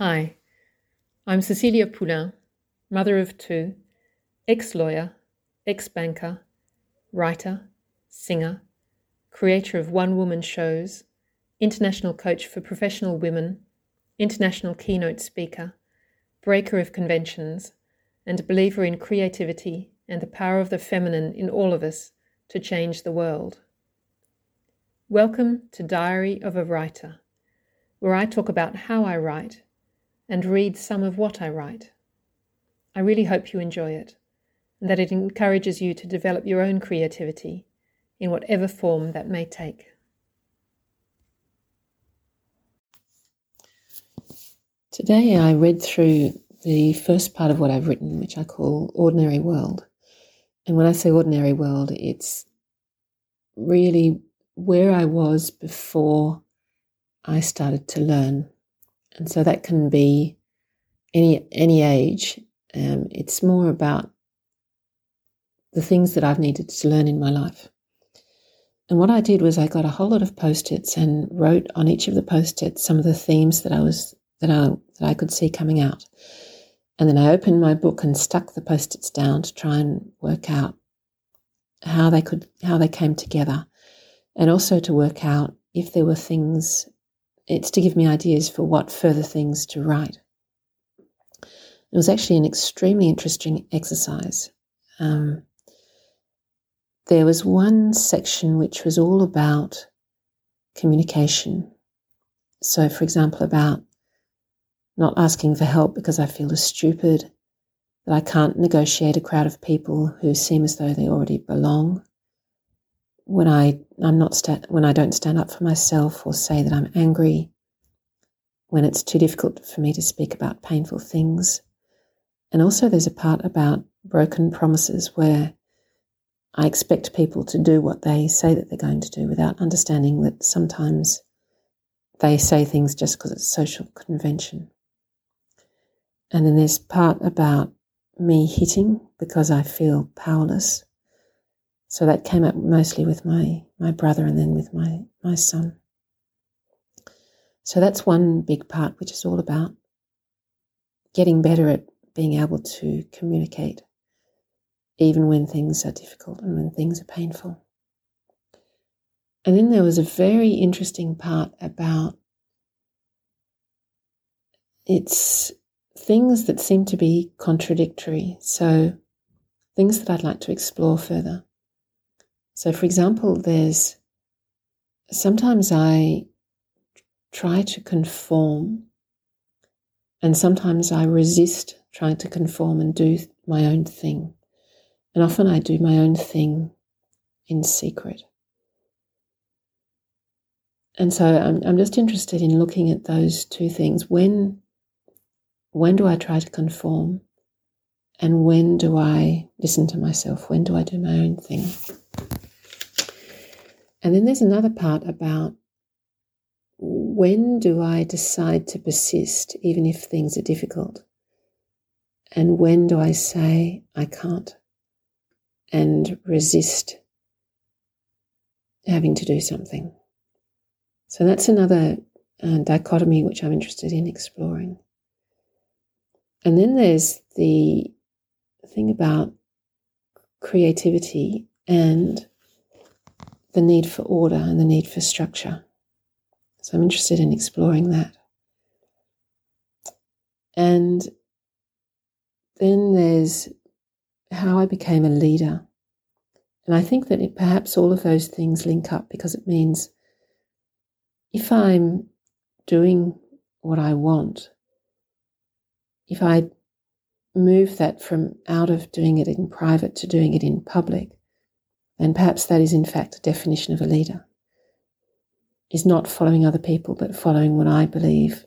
Hi, I'm Cecilia Poulain, mother of two, ex lawyer, ex banker, writer, singer, creator of one woman shows, international coach for professional women, international keynote speaker, breaker of conventions, and believer in creativity and the power of the feminine in all of us to change the world. Welcome to Diary of a Writer, where I talk about how I write and read some of what I write. I really hope you enjoy it and that it encourages you to develop your own creativity in whatever form that may take. Today I read through the first part of what I've written, which I call Ordinary World. And when I say Ordinary World, it's really where I was before I started to learn. And so that can be any any age. Um, it's more about the things that I've needed to learn in my life. And what I did was I got a whole lot of post-its and wrote on each of the post-its some of the themes that I was that I that I could see coming out. And then I opened my book and stuck the post-its down to try and work out how they could how they came together and also to work out if there were things, it's to give me ideas for what further things to write. It was actually an extremely interesting exercise. Um, there was one section which was all about communication. So, for example, about not asking for help because I feel stupid, that I can't negotiate a crowd of people who seem as though they already belong, when I I'm not sta- when I don't stand up for myself or say that I'm angry, when it's too difficult for me to speak about painful things. And also there's a part about broken promises where I expect people to do what they say that they're going to do without understanding that sometimes they say things just because it's social convention. And then there's part about me hitting because I feel powerless so that came up mostly with my, my brother and then with my, my son. So that's one big part, which is all about getting better at being able to communicate, even when things are difficult and when things are painful. And then there was a very interesting part about it's things that seem to be contradictory. So things that I'd like to explore further. So, for example, there's sometimes I try to conform, and sometimes I resist trying to conform and do my own thing. And often I do my own thing in secret. And so I'm, I'm just interested in looking at those two things. When, when do I try to conform? And when do I listen to myself? When do I do my own thing? And then there's another part about when do I decide to persist, even if things are difficult? And when do I say I can't and resist having to do something? So that's another uh, dichotomy which I'm interested in exploring. And then there's the thing about creativity and the need for order and the need for structure. So I'm interested in exploring that. And then there's how I became a leader. And I think that it, perhaps all of those things link up because it means if I'm doing what I want, if I move that from out of doing it in private to doing it in public, then perhaps that is in fact a definition of a leader. Is not following other people, but following what I believe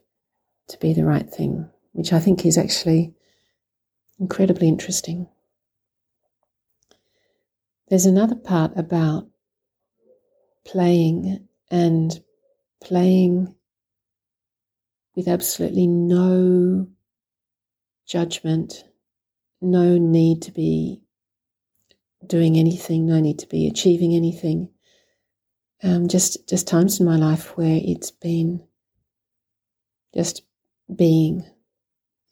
to be the right thing, which I think is actually incredibly interesting. There's another part about playing and playing with absolutely no judgment, no need to be doing anything, no need to be achieving anything. Um, just just times in my life where it's been just being.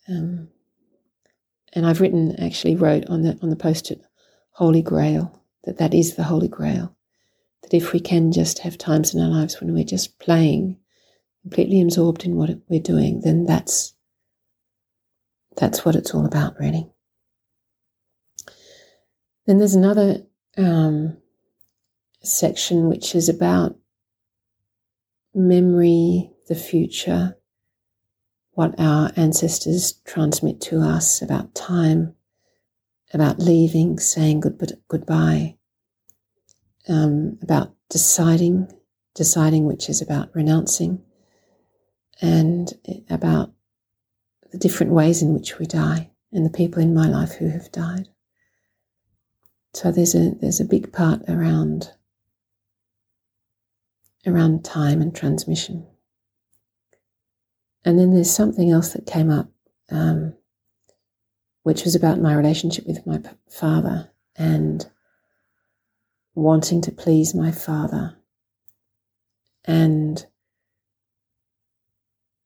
Um, and I've written, actually wrote on the on the post-it, Holy Grail, that that is the Holy Grail. That if we can just have times in our lives when we're just playing, completely absorbed in what we're doing, then that's that's what it's all about, really. Then there's another um, section which is about memory, the future, what our ancestors transmit to us about time, about leaving, saying good, goodbye, um, about deciding, deciding, which is about renouncing, and about the different ways in which we die and the people in my life who have died. So there's a there's a big part around around time and transmission. And then there's something else that came up, um, which was about my relationship with my father and wanting to please my father and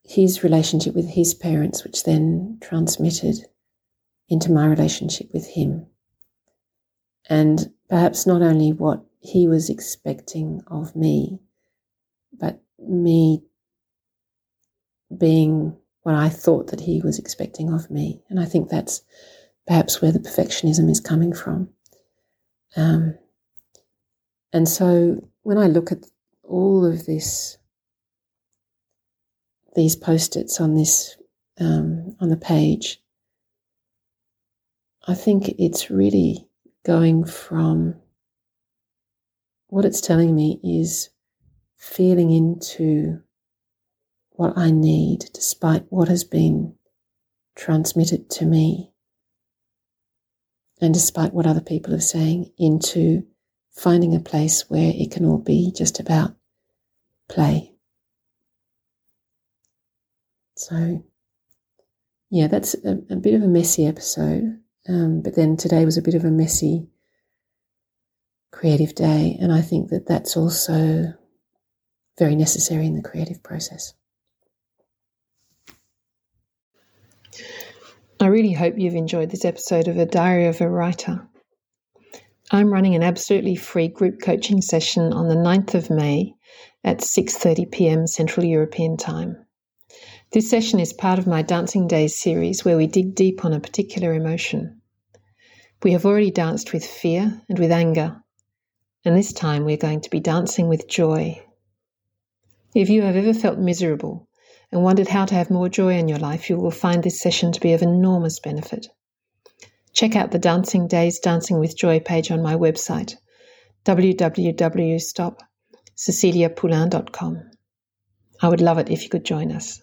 his relationship with his parents, which then transmitted into my relationship with him and perhaps not only what he was expecting of me, but me being what I thought that he was expecting of me. And I think that's perhaps where the perfectionism is coming from. Um, and so when I look at all of this, these post-its on this um, on the page, I think it's really going from what it's telling me is feeling into what I need despite what has been transmitted to me and despite what other people are saying into finding a place where it can all be just about play. So, yeah, that's a, a bit of a messy episode. Um, but then today was a bit of a messy creative day, and I think that that's also very necessary in the creative process. I really hope you've enjoyed this episode of A Diary of a Writer. I'm running an absolutely free group coaching session on the 9th of May at 6:30 p.m. Central European Time. This session is part of my Dancing Days series where we dig deep on a particular emotion. We have already danced with fear and with anger, and this time we're going to be dancing with joy. If you have ever felt miserable and wondered how to have more joy in your life, you will find this session to be of enormous benefit. Check out the Dancing Days Dancing with Joy page on my website, www.ceciliapoulin.com. I would love it if you could join us.